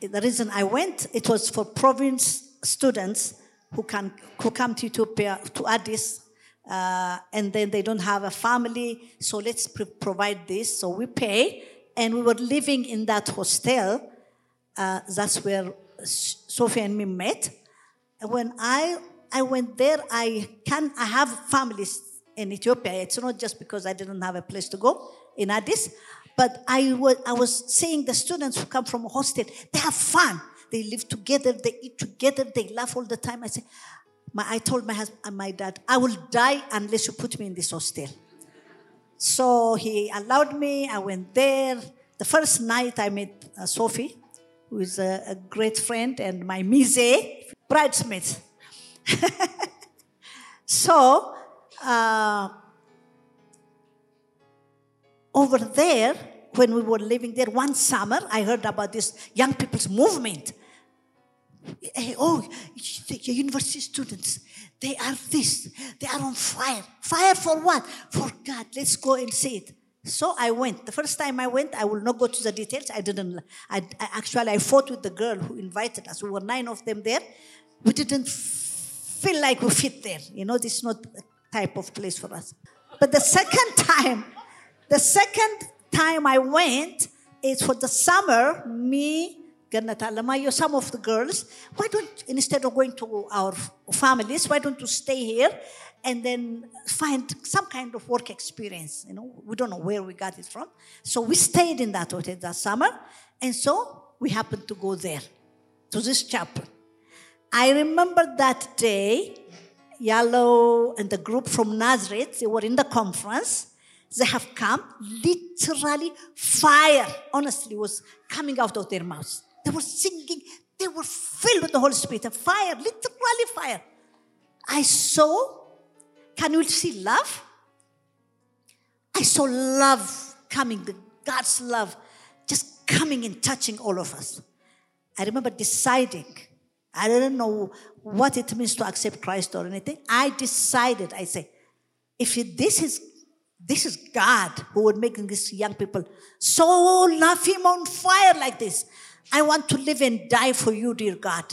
The reason I went, it was for province students who can who come to Ethiopia to Addis, uh, and then they don't have a family. So let's provide this. So we pay, and we were living in that hostel. Uh, that's where Sophie and me met. When I I went there, I can I have families in Ethiopia. It's not just because I didn't have a place to go in Addis, but I was I was seeing the students who come from a hostel. They have fun. They live together. They eat together. They laugh all the time. I say, my, I told my husband, my dad, I will die unless you put me in this hostel. So he allowed me. I went there. The first night I met uh, Sophie, who is a, a, great friend, and my mise, bridesmaid. so, uh, over there, when we were living there one summer, I heard about this young people's movement. Oh, the university students, they are this, they are on fire. Fire for what? For God. Let's go and see it. So I went. The first time I went, I will not go to the details. I didn't. I, I actually I fought with the girl who invited us. We were nine of them there. We didn't feel like we fit there. You know, this is not the type of place for us. But the second time, the second time I went, it's for the summer. Me, Ganat Alamayo, some of the girls. Why don't instead of going to our families, why don't you stay here and then find some kind of work experience. You know, we don't know where we got it from. So we stayed in that hotel that summer, and so we happened to go there, to this chapel. I remember that day, Yalo and the group from Nazareth, they were in the conference. They have come, literally fire, honestly, was coming out of their mouths. They were singing, they were filled with the Holy Spirit, A fire, literally fire. I saw can you see love? I saw love coming, the God's love just coming and touching all of us. I remember deciding, I didn't know what it means to accept Christ or anything. I decided, I say, if this is this is God who would make these young people so love him on fire like this. I want to live and die for you, dear God.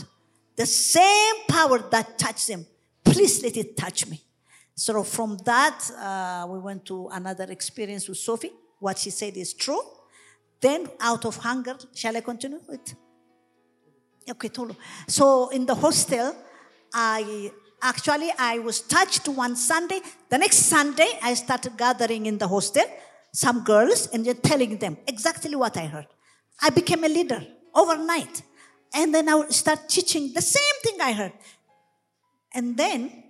The same power that touched him, please let it touch me. So from that, uh, we went to another experience with Sophie. What she said is true. Then, out of hunger, shall I continue with? Okay, Tolo. So in the hostel, I Actually, I was touched one Sunday. The next Sunday, I started gathering in the hostel some girls and telling them exactly what I heard. I became a leader overnight. And then I would start teaching the same thing I heard. And then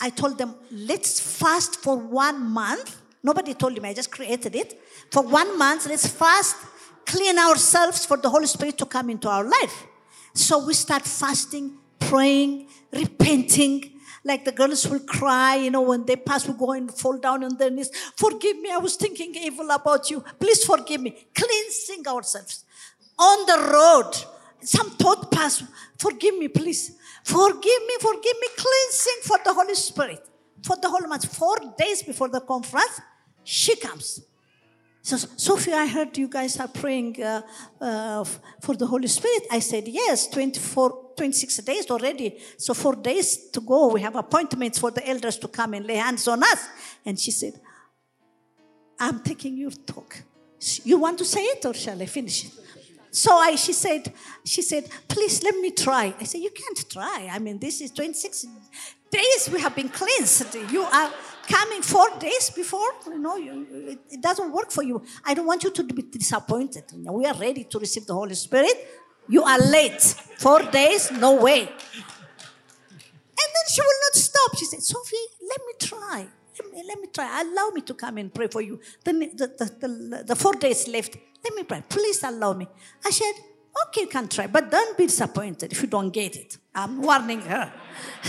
I told them, let's fast for one month. Nobody told me, I just created it. For one month, let's fast, clean ourselves for the Holy Spirit to come into our life. So we start fasting, praying, repenting. Like the girls will cry, you know, when they pass, we go and fall down on their knees. Forgive me, I was thinking evil about you. Please forgive me. Cleansing ourselves. On the road, some thought pass. Forgive me, please. Forgive me, forgive me. Cleansing for the Holy Spirit. For the whole month. Four days before the conference, she comes. So, Sophie, I heard you guys are praying uh, uh, for the Holy Spirit. I said, yes, 24, 26 days already. So, four days to go. We have appointments for the elders to come and lay hands on us. And she said, I'm taking your talk. You want to say it or shall I finish it? So I, she said, she said, please let me try. I said, you can't try. I mean, this is 26 days we have been cleansed. You are coming four days before. You know, you, it, it, doesn't work for you. I don't want you to be disappointed. We are ready to receive the Holy Spirit. You are late. Four days, no way. And then she will not stop. She said, Sophie, let me try. Let me, try. Allow me to come and pray for you. The, the, the, the, the four days left let me pray. Please allow me. I said, okay, you can try, but don't be disappointed if you don't get it. I'm warning her.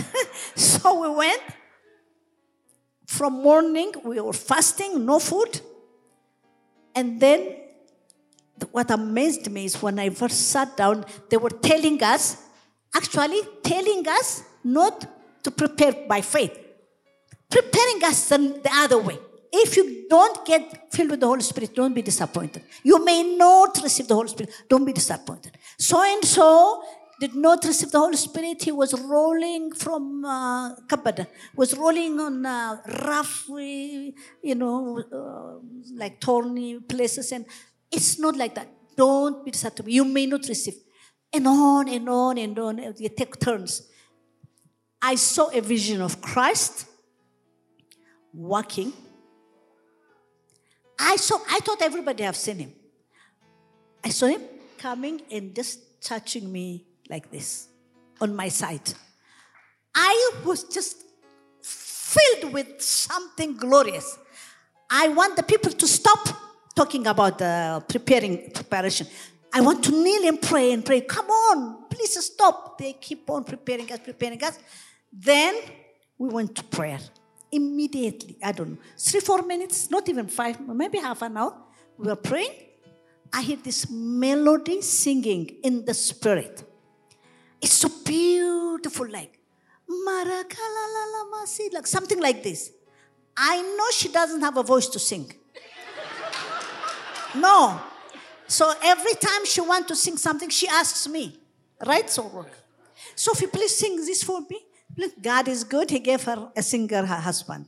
so we went. From morning, we were fasting, no food. And then what amazed me is when I first sat down, they were telling us, actually telling us not to prepare by faith, preparing us the, the other way. If you don't get filled with the Holy Spirit, don't be disappointed. You may not receive the Holy Spirit. Don't be disappointed. So and so did not receive the Holy Spirit. He was rolling from uh, Kabede, was rolling on uh, rough, you know, uh, like thorny places. And it's not like that. Don't be disappointed. You may not receive. And on and on and on. You take turns. I saw a vision of Christ walking I saw, I thought everybody have seen him. I saw him coming and just touching me like this on my side. I was just filled with something glorious. I want the people to stop talking about the preparing preparation. I want to kneel and pray and pray. Come on, please stop. They keep on preparing us, preparing us. Then we went to prayer immediately, I don't know, three, four minutes, not even five, maybe half an hour, we were praying. I hear this melody singing in the spirit. It's so beautiful, like, like something like this. I know she doesn't have a voice to sing. no. So every time she wants to sing something, she asks me, right? So, Sophie, please sing this for me. Look, God is good. He gave her a singer her husband.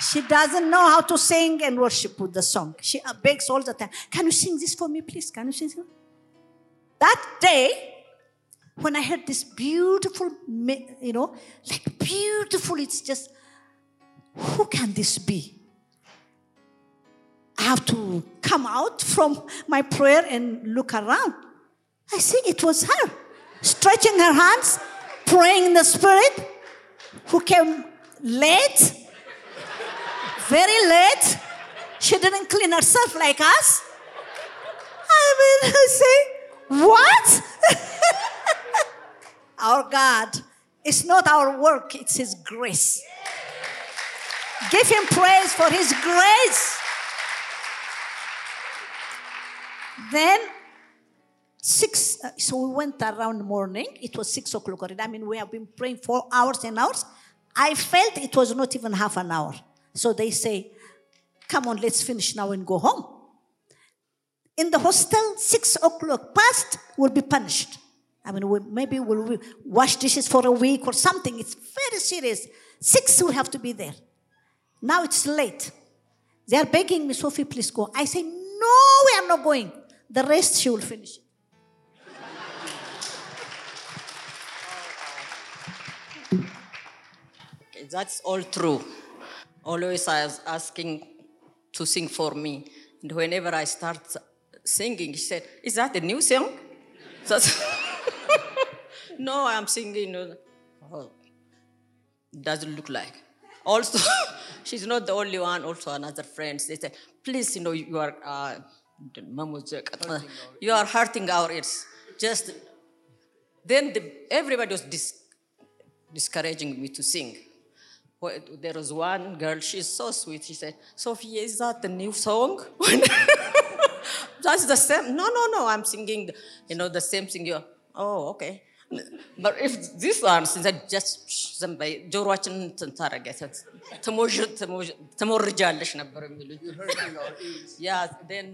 She doesn't know how to sing and worship with the song. She begs all the time, Can you sing this for me, please? Can you sing this? That day, when I heard this beautiful, you know, like beautiful, it's just, who can this be? I have to come out from my prayer and look around. I see it was her, stretching her hands, praying in the spirit, who came late, very late. She didn't clean herself like us. I mean, I say, what? our God, it's not our work, it's His grace. Give Him praise for His grace. Then six, uh, so we went around morning. It was six o'clock already. I mean, we have been praying for hours and hours. I felt it was not even half an hour. So they say, come on, let's finish now and go home. In the hostel, six o'clock past, will be punished. I mean, we, maybe we'll wash dishes for a week or something. It's very serious. Six will have to be there. Now it's late. They are begging me, Sophie, please go. I say, no, we are not going. The rest she will finish. That's all true. Always I was asking to sing for me. And whenever I start singing, she said, Is that a new song? No, I'm singing. uh, Oh, doesn't look like. Also, she's not the only one, also another friend. They said, Please, you know, you are. Uh, you are hurting our ears. Just then the, everybody was dis- discouraging me to sing. Well, There was one girl, she's so sweet. She said, Sophia, is that the new song? That's the same. No, no, no, I'm singing, you know, the same thing. You're, oh, okay. But if this one, since I just ዝም በይ ጆሮአችን እንትን ታደርጊያለሽ፣ ትሞዥ- ትሞዥ- ትሞርጃለሽ ነበር የሚሉኝ። Yeah, then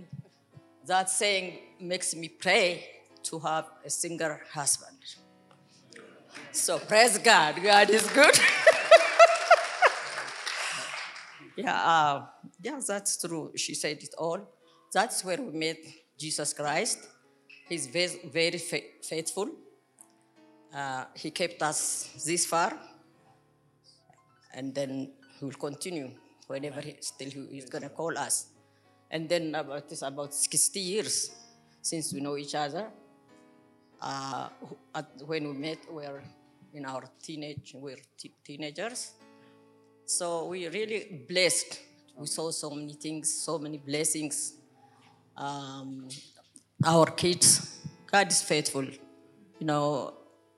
that saying makes me pray to have a singer husband. So praise God. God is good. yeah, uh, yeah, that's true. She said it all. That's where we met Jesus Christ. He's very, very fa- faithful. Uh, he kept us this far, and then he will continue whenever he still he is going to call us. And then about it's about 60 years since we know each other. Uh, at, when we met, we were in our teenage, we were te- teenagers. So we really blessed. We saw so many things, so many blessings. Um, our kids, God is faithful. You know,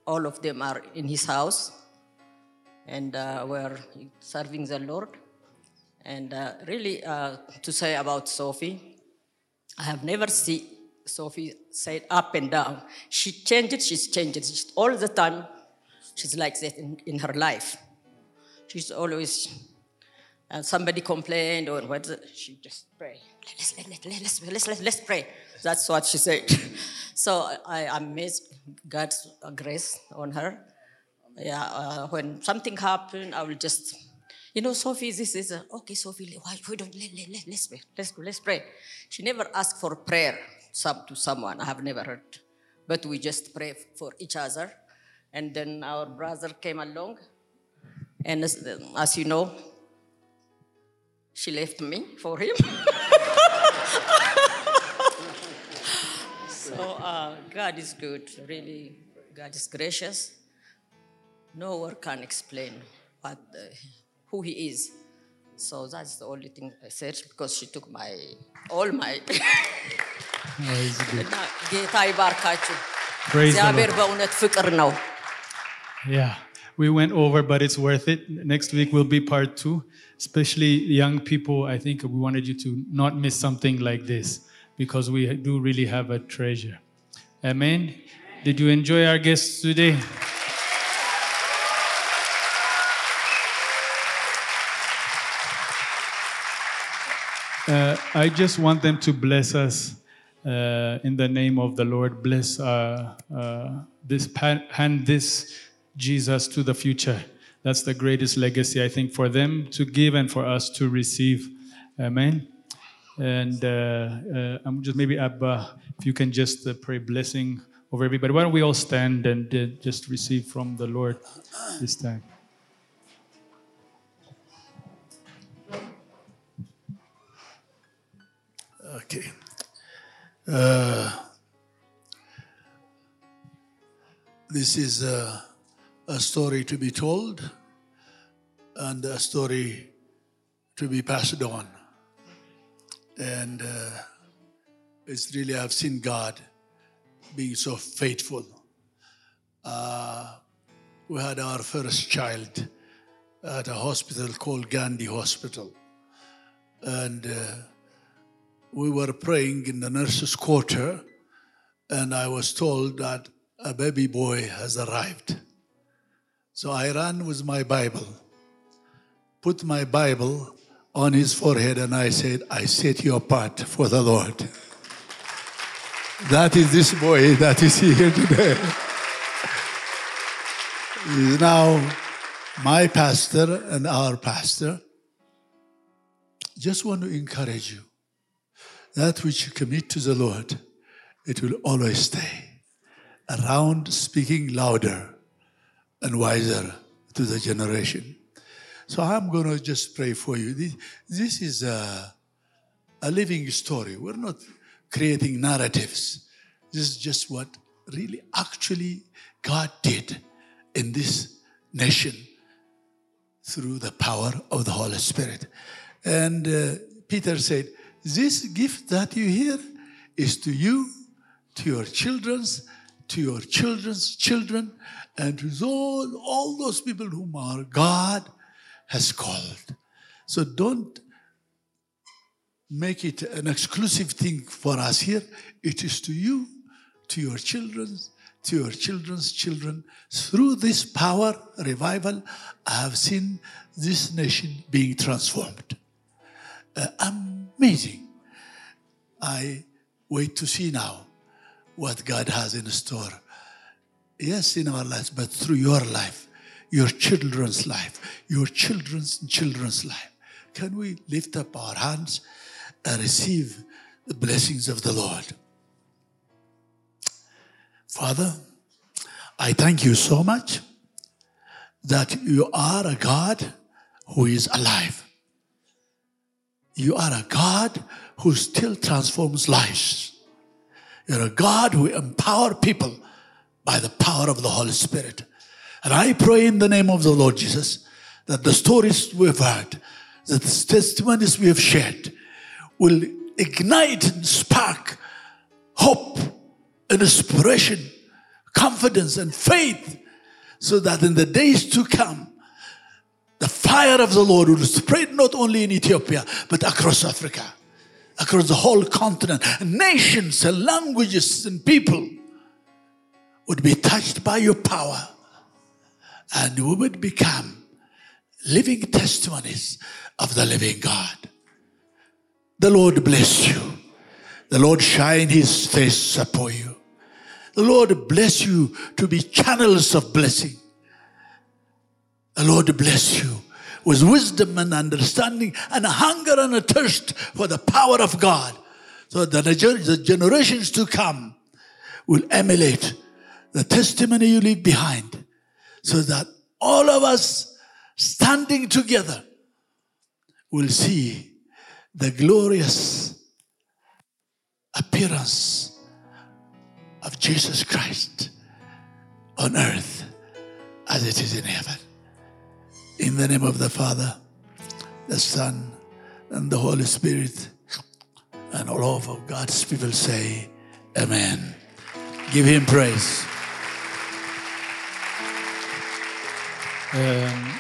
all of them are in His house, and uh, we're serving the Lord. And uh, really, uh, to say about Sophie, I have never seen Sophie say up and down. She changes, she's changing. All the time, she's like that in, in her life. She's always, and somebody complained or what, she just pray. Let's, let, let, let's, let's, let's, let's pray. That's what she said. so I amazed God's grace on her. Yeah, uh, when something happened, I will just, you know, Sophie, this is, a, okay, Sophie, why we don't, let, let, let, let's pray, let's, let's pray. She never asked for prayer some, to someone, I have never heard. But we just pray for each other. And then our brother came along, and as, as you know, she left me for him. so uh, God is good, really. God is gracious. No word can explain what, uh, who He is. So that's the only thing I said because she took my all my. እና ጌታ ይባርካችሁ። Praise the እግዚአብሔር Lord. በእውነት ፍቅር ነው። Yeah, we went over, but it's worth it. Next week will be part two. Especially young people, I think we wanted you to not miss something like this because we do really have a treasure. Amen. Did you enjoy our guests today? Uh, I just want them to bless us uh, in the name of the Lord. Bless uh, uh, this, hand this Jesus to the future. That's the greatest legacy, I think, for them to give and for us to receive. Amen. And uh, uh, I'm just maybe Abba, if you can just uh, pray blessing over everybody. Why don't we all stand and uh, just receive from the Lord this time? Okay. Uh, this is a, a story to be told and a story to be passed on. And uh, it's really, I've seen God being so faithful. Uh, we had our first child at a hospital called Gandhi Hospital. And uh, we were praying in the nurse's quarter, and I was told that a baby boy has arrived. So I ran with my Bible, put my Bible on his forehead, and I said, I set you apart for the Lord. That is this boy that is here today. He is now my pastor and our pastor. Just want to encourage you that which you commit to the Lord, it will always stay around, speaking louder and wiser to the generation. So I'm going to just pray for you. This, this is a, a living story. We're not creating narratives. This is just what really actually God did in this nation through the power of the Holy Spirit. And uh, Peter said, This gift that you hear is to you, to your children's, to your children's children, and to all, all those people whom our God has called. So don't make it an exclusive thing for us here. It is to you, to your children's, to your children's children. Through this power revival, I have seen this nation being transformed. Uh, amazing. I wait to see now what God has in store. Yes, in our lives, but through your life, your children's life, your children's children's life. Can we lift up our hands and receive the blessings of the Lord? Father, I thank you so much that you are a God who is alive. You are a God who still transforms lives. You're a God who empowers people by the power of the Holy Spirit. And I pray in the name of the Lord Jesus that the stories we've heard, that the testimonies we have shared will ignite and spark hope and inspiration, confidence and faith, so that in the days to come, the fire of the Lord will spread not only in Ethiopia, but across Africa, across the whole continent. Nations and languages and people would be touched by your power and we would become living testimonies of the living God. The Lord bless you. The Lord shine his face upon you. The Lord bless you to be channels of blessing. The Lord bless you with wisdom and understanding and a hunger and a thirst for the power of God. So that the generations to come will emulate the testimony you leave behind so that all of us standing together will see the glorious appearance of Jesus Christ on earth as it is in heaven. In the name of the Father, the Son, and the Holy Spirit, and all of God's people say, Amen. Give him praise. Um,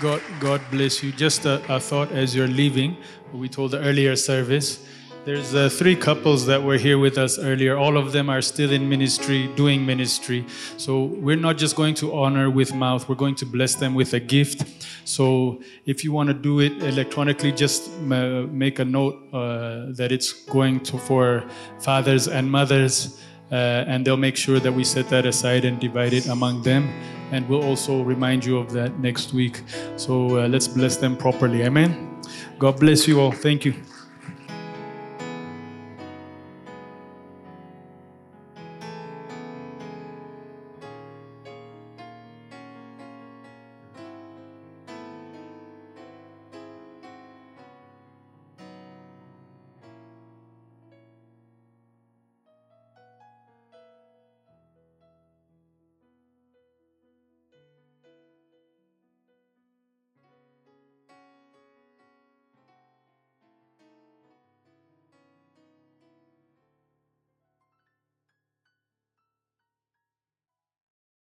God, God bless you. Just a, a, thought as you're leaving. We told the earlier service. There's uh, three couples that were here with us earlier. All of them are still in ministry, doing ministry. So we're not just going to honor with mouth, we're going to bless them with a gift. So if you want to do it electronically, just uh, make a note uh, that it's going to for fathers and mothers. Uh, and they'll make sure that we set that aside and divide it among them. And we'll also remind you of that next week. So uh, let's bless them properly. Amen. God bless you all. Thank you.